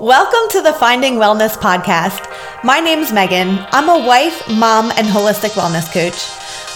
Welcome to the Finding Wellness podcast. My name's Megan. I'm a wife, mom, and holistic wellness coach.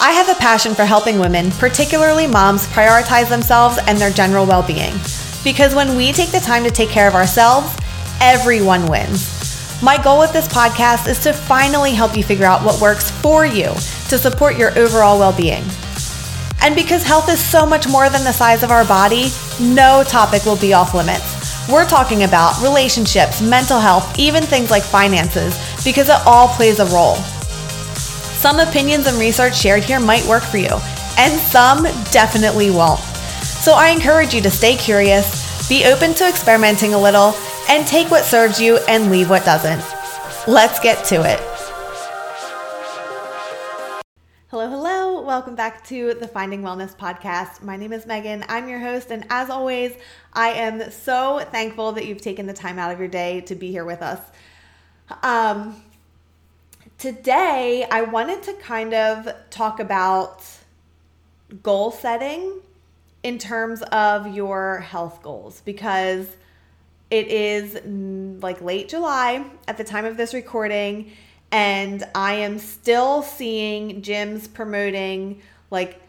I have a passion for helping women, particularly moms, prioritize themselves and their general well being. Because when we take the time to take care of ourselves, everyone wins. My goal with this podcast is to finally help you figure out what works for you to support your overall well being. And because health is so much more than the size of our body, no topic will be off limits. We're talking about relationships, mental health, even things like finances, because it all plays a role. Some opinions and research shared here might work for you, and some definitely won't. So I encourage you to stay curious, be open to experimenting a little, and take what serves you and leave what doesn't. Let's get to it. Welcome back to the Finding Wellness podcast. My name is Megan. I'm your host. And as always, I am so thankful that you've taken the time out of your day to be here with us. Um, today, I wanted to kind of talk about goal setting in terms of your health goals because it is like late July at the time of this recording and I am still seeing gyms promoting like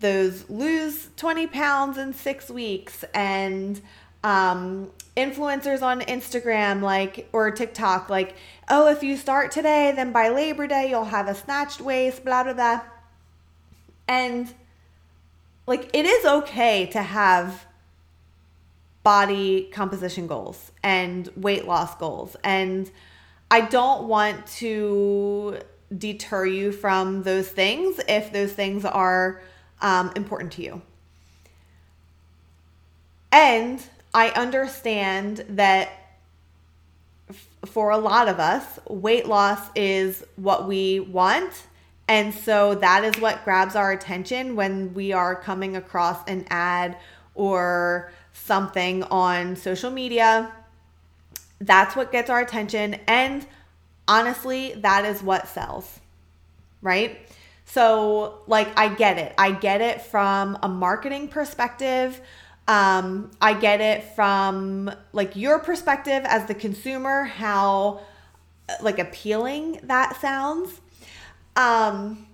those lose 20 pounds in six weeks and um, influencers on Instagram like or TikTok like oh if you start today then by Labor Day you'll have a snatched waist blah blah blah. And like it is okay to have body composition goals and weight loss goals. And I don't want to deter you from those things if those things are um, important to you. And I understand that f- for a lot of us, weight loss is what we want. And so that is what grabs our attention when we are coming across an ad or something on social media that's what gets our attention. And honestly, that is what sells, right? So, like, I get it. I get it from a marketing perspective. Um, I get it from like your perspective as the consumer, how like appealing that sounds. Um,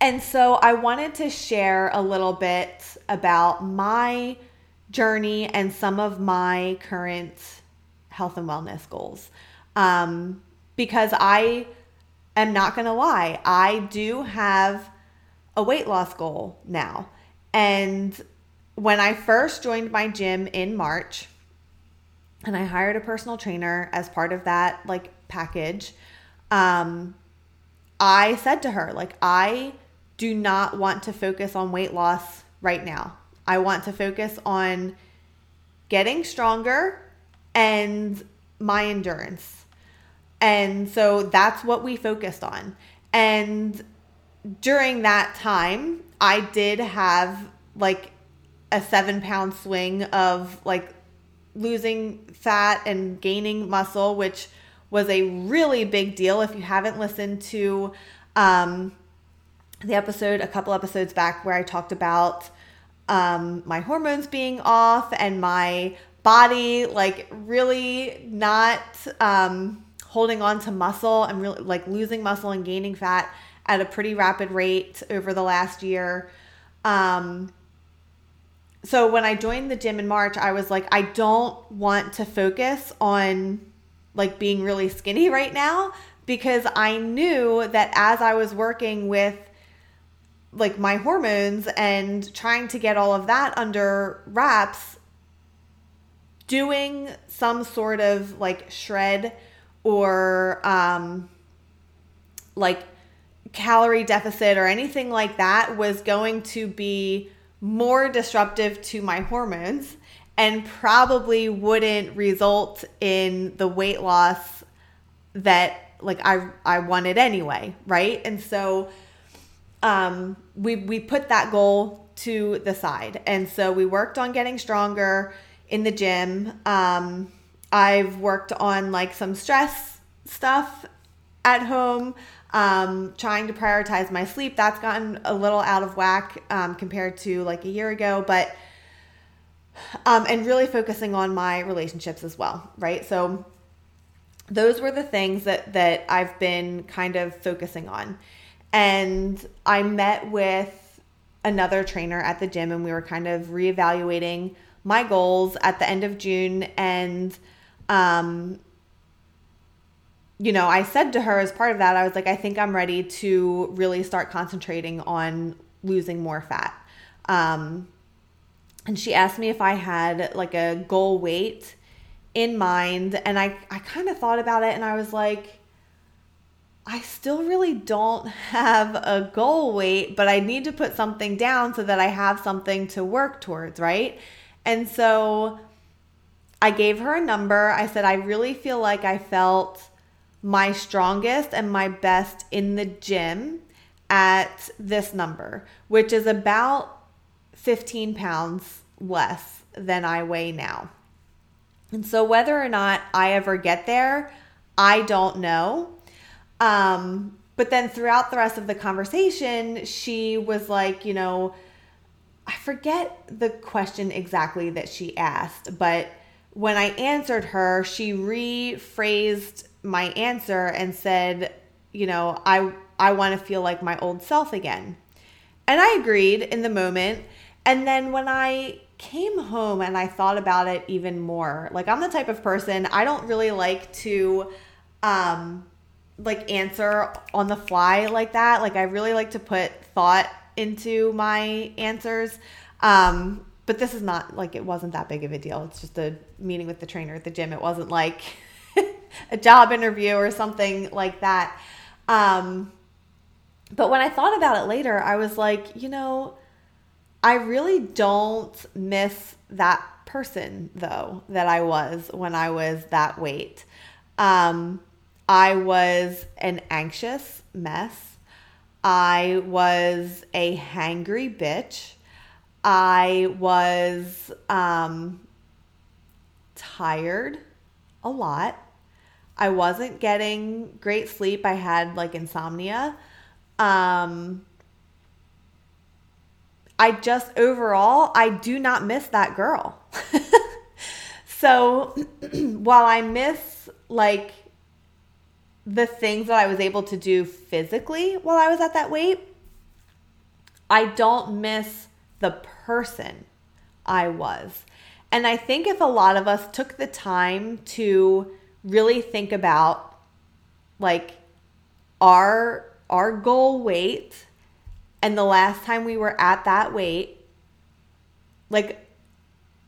and so I wanted to share a little bit about my journey and some of my current health and wellness goals. Um, because I am not going to lie, I do have a weight loss goal now. And when I first joined my gym in March, and I hired a personal trainer as part of that like package, um, I said to her, like, I do not want to focus on weight loss right now. I want to focus on getting stronger and my endurance. And so that's what we focused on. And during that time, I did have like a seven pound swing of like losing fat and gaining muscle, which was a really big deal. If you haven't listened to um, the episode a couple episodes back where I talked about um, my hormones being off and my body like really not um, holding on to muscle and really like losing muscle and gaining fat at a pretty rapid rate over the last year. Um, so when I joined the gym in March, I was like, I don't want to focus on like being really skinny right now because I knew that as I was working with like my hormones and trying to get all of that under wraps, doing some sort of like shred or um, like calorie deficit or anything like that was going to be more disruptive to my hormones and probably wouldn't result in the weight loss that like I I wanted anyway, right? And so um we we put that goal to the side. And so we worked on getting stronger in the gym. Um, I've worked on like some stress stuff at home, um, trying to prioritize my sleep. That's gotten a little out of whack um, compared to like a year ago, but um, and really focusing on my relationships as well, right? So those were the things that that I've been kind of focusing on. And I met with another trainer at the gym and we were kind of reevaluating my goals at the end of June and um you know, I said to her as part of that, I was like, I think I'm ready to really start concentrating on losing more fat. Um, and she asked me if I had like a goal weight in mind. And I, I kind of thought about it and I was like, I still really don't have a goal weight, but I need to put something down so that I have something to work towards, right? And so I gave her a number. I said, I really feel like I felt my strongest and my best in the gym at this number, which is about 15 pounds less than I weigh now. And so, whether or not I ever get there, I don't know. Um, but then throughout the rest of the conversation, she was like, you know, I forget the question exactly that she asked, but when I answered her, she rephrased my answer and said, you know, I I want to feel like my old self again. And I agreed in the moment. And then when I came home and I thought about it even more, like I'm the type of person I don't really like to um like answer on the fly like that. Like I really like to put thought into my answers. Um but this is not like it wasn't that big of a deal. It's just a meeting with the trainer at the gym. It wasn't like a job interview or something like that. Um but when I thought about it later, I was like, you know, I really don't miss that person though that I was when I was that weight. Um, I was an anxious mess. I was a hangry bitch. I was um, tired a lot. I wasn't getting great sleep. I had like insomnia. Um, I just overall, I do not miss that girl. so while I miss like the things that I was able to do physically while I was at that weight, I don't miss the person I was. And I think if a lot of us took the time to really think about like our our goal weight and the last time we were at that weight, like,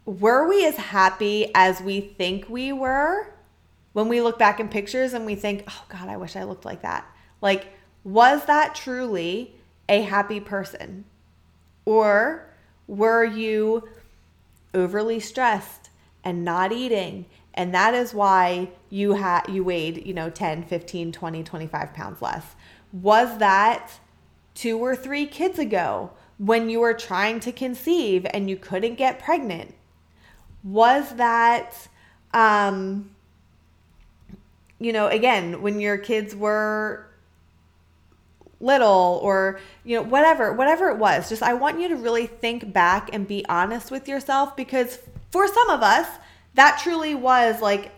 were we as happy as we think we were when we look back in pictures and we think, oh God, I wish I looked like that? Like, was that truly a happy person? Or were you overly stressed and not eating? And that is why you had you weighed, you know, 10, 15, 20, 25 pounds less. Was that two or three kids ago when you were trying to conceive and you couldn't get pregnant? Was that, um, you know, again, when your kids were little or you know whatever whatever it was just i want you to really think back and be honest with yourself because for some of us that truly was like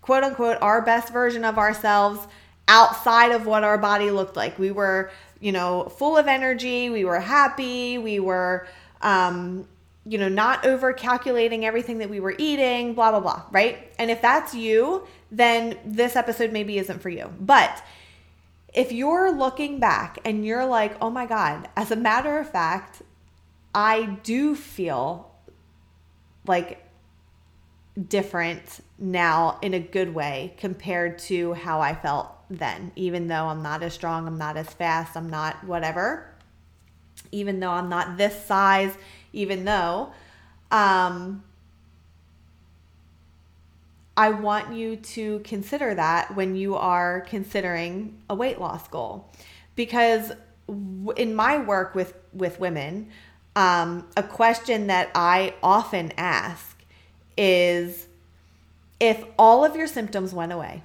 quote unquote our best version of ourselves outside of what our body looked like we were you know, full of energy. We were happy. We were, um, you know, not over calculating everything that we were eating, blah, blah, blah, right? And if that's you, then this episode maybe isn't for you. But if you're looking back and you're like, oh my God, as a matter of fact, I do feel like different now in a good way compared to how I felt then, even though I'm not as strong, I'm not as fast, I'm not whatever, even though I'm not this size, even though, um, I want you to consider that when you are considering a weight loss goal. Because in my work with, with women, um, a question that I often ask is if all of your symptoms went away,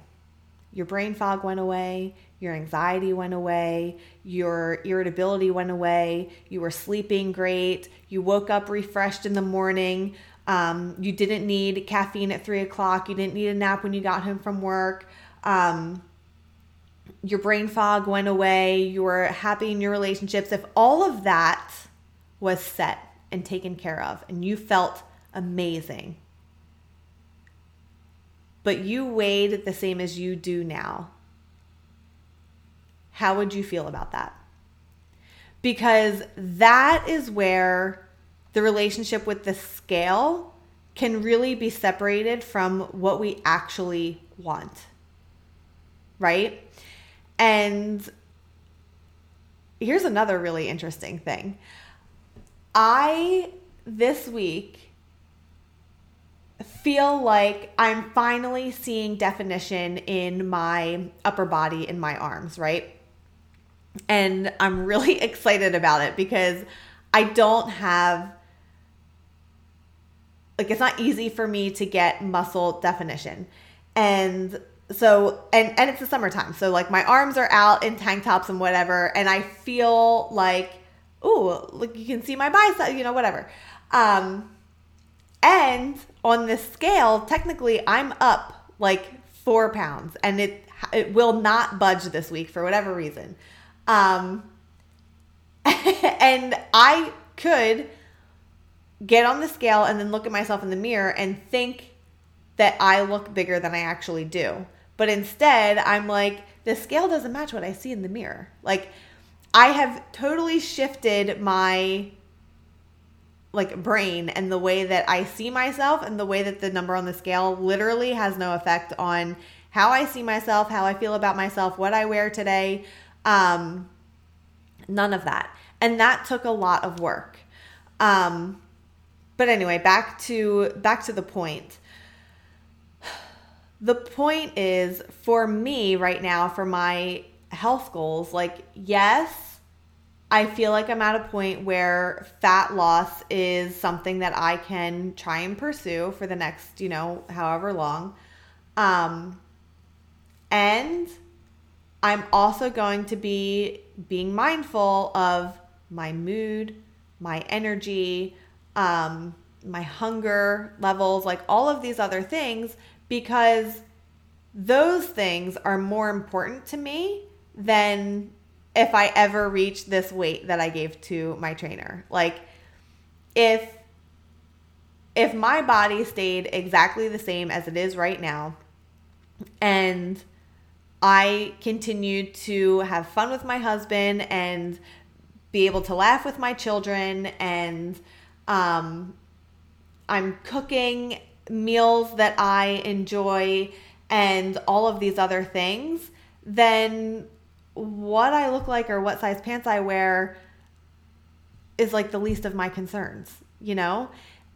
your brain fog went away, your anxiety went away, your irritability went away, you were sleeping great, you woke up refreshed in the morning, Um, you didn't need caffeine at three o'clock. You didn't need a nap when you got home from work. Um, your brain fog went away. You were happy in your relationships. If all of that was set and taken care of and you felt amazing, but you weighed the same as you do now, how would you feel about that? Because that is where the relationship with the scale can really be separated from what we actually want. Right? And here's another really interesting thing. I, this week, feel like I'm finally seeing definition in my upper body in my arms, right? And I'm really excited about it because I don't have like it's not easy for me to get muscle definition. And so and and it's the summertime. So like my arms are out in tank tops and whatever and I feel like ooh, like you can see my bicep, you know, whatever. Um and on this scale, technically I'm up like 4 pounds and it it will not budge this week for whatever reason. Um and I could get on the scale and then look at myself in the mirror and think that I look bigger than I actually do. But instead, I'm like, the scale doesn't match what I see in the mirror. Like, I have totally shifted my like brain and the way that I see myself and the way that the number on the scale literally has no effect on how I see myself, how I feel about myself, what I wear today. Um, none of that. And that took a lot of work. Um, but anyway, back to back to the point. The point is for me right now for my health goals, like yes, I feel like I'm at a point where fat loss is something that I can try and pursue for the next, you know, however long. Um and I'm also going to be being mindful of my mood, my energy, um, my hunger levels, like all of these other things, because those things are more important to me than if I ever reach this weight that I gave to my trainer. Like if if my body stayed exactly the same as it is right now and I continued to have fun with my husband and be able to laugh with my children and um, I'm cooking meals that I enjoy and all of these other things, then what I look like or what size pants I wear is like the least of my concerns, you know?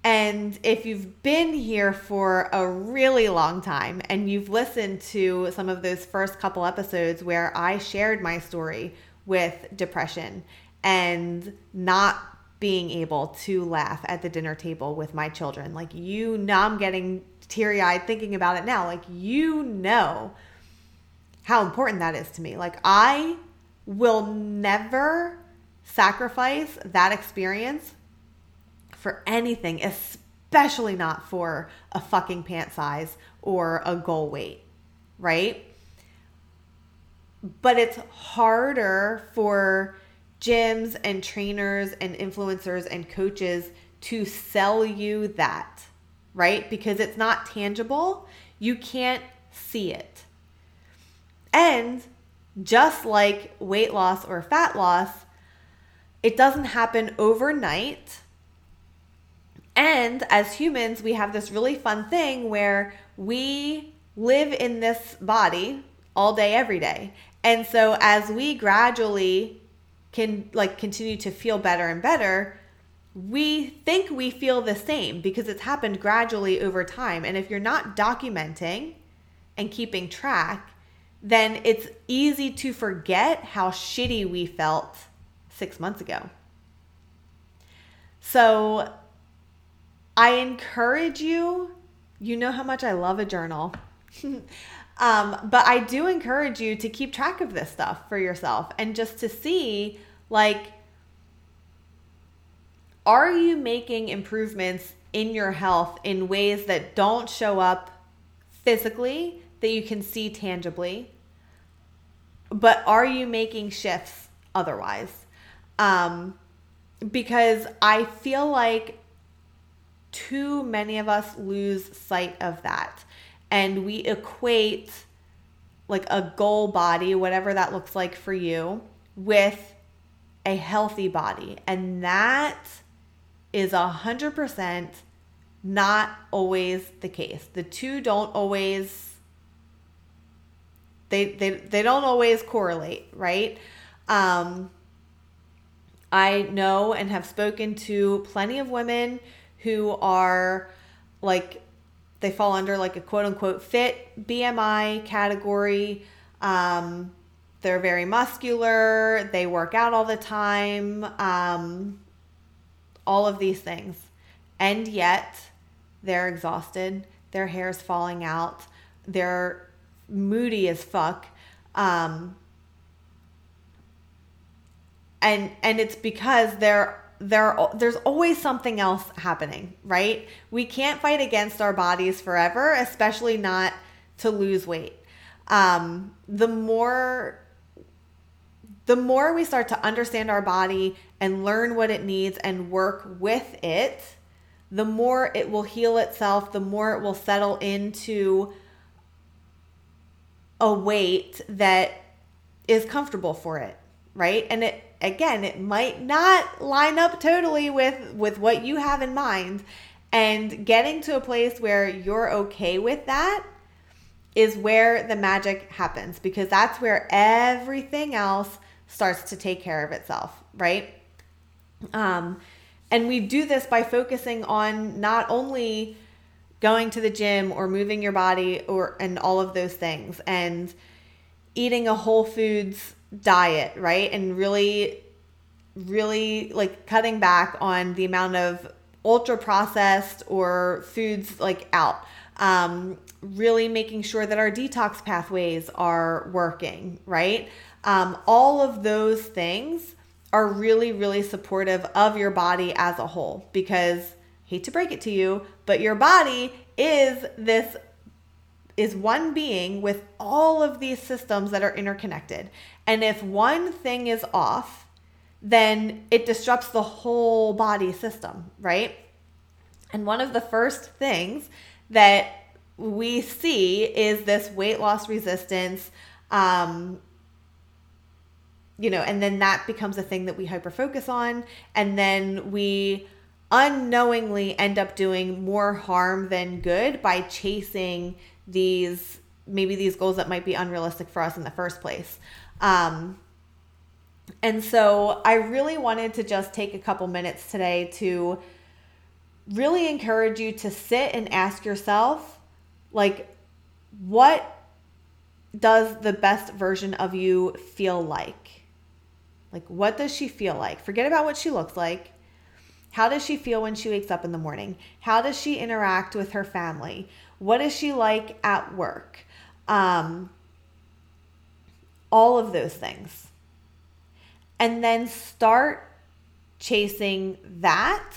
And if you've been here for a really long time and you've listened to some of those first couple episodes where I shared my story with depression and not being able to laugh at the dinner table with my children. Like, you know, I'm getting teary eyed thinking about it now. Like, you know how important that is to me. Like, I will never sacrifice that experience for anything, especially not for a fucking pant size or a goal weight, right? But it's harder for gyms and trainers and influencers and coaches to sell you that, right? Because it's not tangible. You can't see it. And just like weight loss or fat loss, it doesn't happen overnight. And as humans, we have this really fun thing where we live in this body all day, every day. And so as we gradually can like continue to feel better and better, we think we feel the same because it's happened gradually over time. And if you're not documenting and keeping track, then it's easy to forget how shitty we felt six months ago. So I encourage you, you know how much I love a journal. Um, but I do encourage you to keep track of this stuff for yourself and just to see like, are you making improvements in your health in ways that don't show up physically, that you can see tangibly, but are you making shifts otherwise? Um, because I feel like too many of us lose sight of that. And we equate like a goal body, whatever that looks like for you, with a healthy body. And that is a hundred percent not always the case. The two don't always they they, they don't always correlate, right? Um I know and have spoken to plenty of women who are like they fall under like a quote unquote fit BMI category. Um, they're very muscular, they work out all the time, um, all of these things. And yet they're exhausted, their hair's falling out, they're moody as fuck. Um, and and it's because they're there there's always something else happening, right? We can't fight against our bodies forever, especially not to lose weight. Um, the more the more we start to understand our body and learn what it needs and work with it, the more it will heal itself, the more it will settle into a weight that is comfortable for it, right? And it again, it might not line up totally with with what you have in mind. And getting to a place where you're okay with that is where the magic happens because that's where everything else starts to take care of itself, right? Um, and we do this by focusing on not only going to the gym or moving your body or and all of those things and eating a whole foods diet, right? And really, really like cutting back on the amount of ultra processed or foods like out. Um, really making sure that our detox pathways are working, right? Um, all of those things are really, really supportive of your body as a whole because, hate to break it to you, but your body is this is one being with all of these systems that are interconnected. And if one thing is off, then it disrupts the whole body system, right? And one of the first things that we see is this weight loss resistance. Um, you know, and then that becomes a thing that we hyper focus on. And then we unknowingly end up doing more harm than good by chasing these maybe these goals that might be unrealistic for us in the first place. Um, and so I really wanted to just take a couple minutes today to really encourage you to sit and ask yourself, like, what does the best version of you feel like? Like, what does she feel like? Forget about what she looks like. How does she feel when she wakes up in the morning? How does she interact with her family? What is she like at work? Um, all of those things. And then start chasing that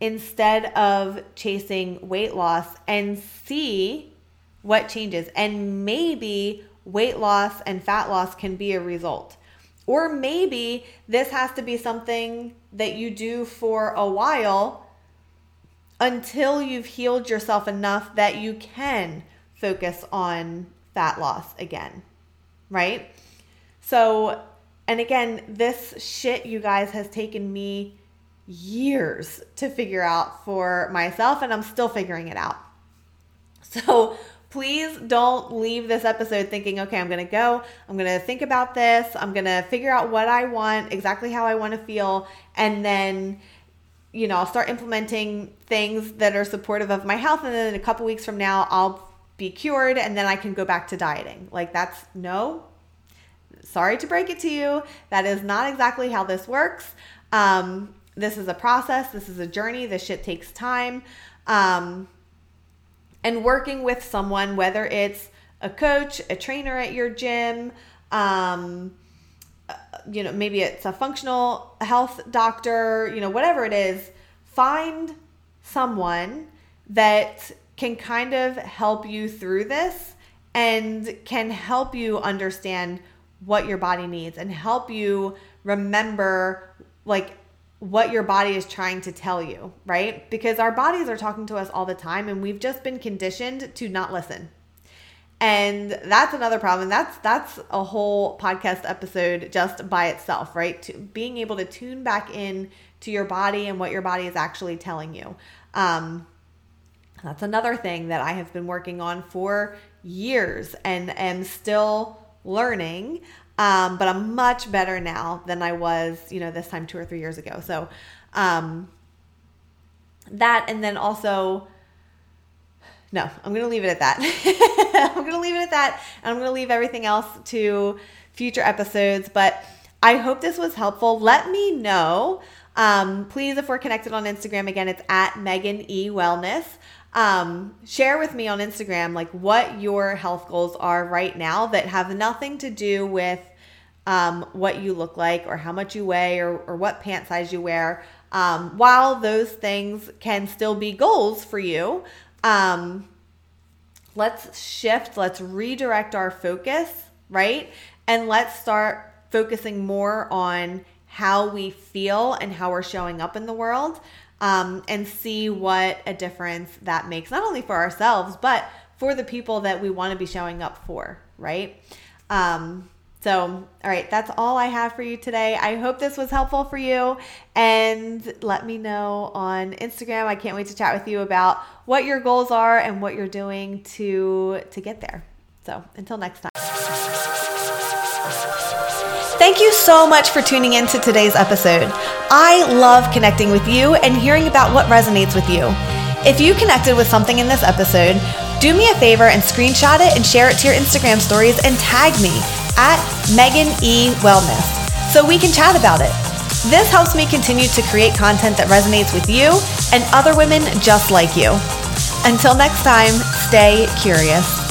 instead of chasing weight loss and see what changes. And maybe weight loss and fat loss can be a result. Or maybe this has to be something that you do for a while until you've healed yourself enough that you can focus on fat loss again right? So, and again, this shit, you guys, has taken me years to figure out for myself, and I'm still figuring it out. So, please don't leave this episode thinking, okay, I'm going to go, I'm going to think about this, I'm going to figure out what I want, exactly how I want to feel, and then, you know, I'll start implementing things that are supportive of my health. And then a couple weeks from now, I'll be cured and then I can go back to dieting. Like that's no. Sorry to break it to you. That is not exactly how this works. Um, this is a process. This is a journey. This shit takes time. Um, and working with someone, whether it's a coach, a trainer at your gym, um, uh, you know, maybe it's a functional health doctor, you know, whatever it is, find someone that can kind of help you through this and can help you understand what your body needs and help you remember like what your body is trying to tell you, right? Because our bodies are talking to us all the time and we've just been conditioned to not listen. And that's another problem. That's that's a whole podcast episode just by itself, right? To being able to tune back in to your body and what your body is actually telling you. Um, that's another thing that I have been working on for years and am still learning. Um, but I'm much better now than I was, you know, this time two or three years ago. So, um, that and then also, no, I'm going to leave it at that. I'm going to leave it at that. And I'm going to leave everything else to future episodes. But I hope this was helpful. Let me know. Um, please, if we're connected on Instagram, again, it's at Megan E Wellness um, share with me on Instagram like what your health goals are right now that have nothing to do with um, what you look like or how much you weigh or, or what pant size you wear. Um, while those things can still be goals for you, um, let's shift, let's redirect our focus, right? And let's start focusing more on how we feel and how we're showing up in the world um, and see what a difference that makes, not only for ourselves, but for the people that we want to be showing up for, right? Um, so, all right, that's all I have for you today. I hope this was helpful for you. And let me know on Instagram. I can't wait to chat with you about what your goals are and what you're doing to to get there. So, until next time. You so much for tuning in to today's episode. I love connecting with you and hearing about what resonates with you. If you connected with something in this episode, do me a favor and screenshot it and share it to your Instagram stories and tag me at Megan E Wellness so we can chat about it. This helps me continue to create content that resonates with you and other women just like you. Until next time, stay curious.